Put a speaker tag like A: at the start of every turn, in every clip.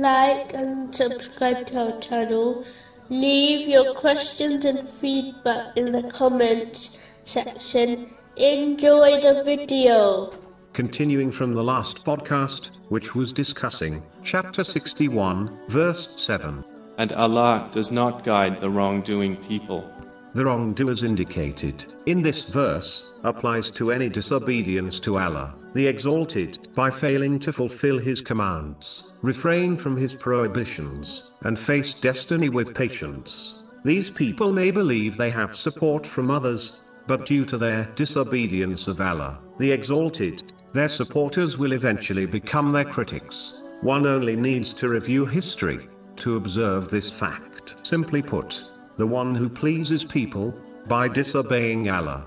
A: like and subscribe to our channel. Leave your questions and feedback in the comments section. Enjoy the video.
B: Continuing from the last podcast, which was discussing chapter 61, verse 7.
C: And Allah does not guide the wrongdoing people.
B: The wrongdoers indicated in this verse applies to any disobedience to Allah, the Exalted, by failing to fulfill His commands, refrain from His prohibitions, and face destiny with patience. These people may believe they have support from others, but due to their disobedience of Allah, the Exalted, their supporters will eventually become their critics. One only needs to review history to observe this fact. Simply put, the one who pleases people, by disobeying Allah,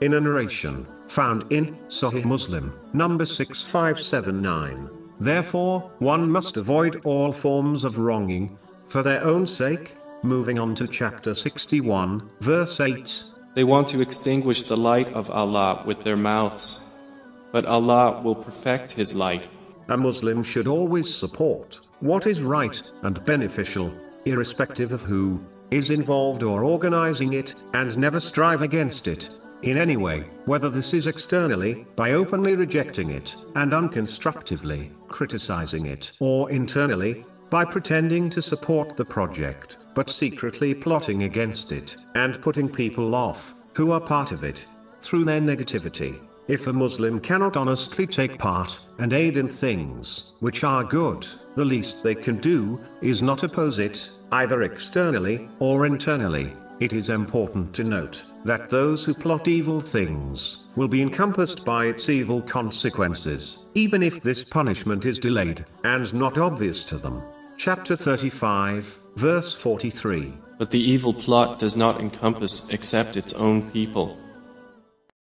B: in a narration, found in Sahih Muslim, number 6579. Therefore, one must avoid all forms of wronging, for their own sake. Moving on to chapter 61, verse 8.
C: They want to extinguish the light of Allah with their mouths. But Allah will perfect His light.
B: A Muslim should always support what is right and beneficial, irrespective of who is involved or organizing it, and never strive against it in any way, whether this is externally, by openly rejecting it, and unconstructively criticizing it, or internally, by pretending to support the project, but secretly plotting against it, and putting people off, who are part of it, through their negativity. If a Muslim cannot honestly take part and aid in things which are good, the least they can do is not oppose it, either externally or internally. It is important to note that those who plot evil things will be encompassed by its evil consequences, even if this punishment is delayed and not obvious to them. Chapter 35, verse 43.
C: But the evil plot does not encompass except its own people.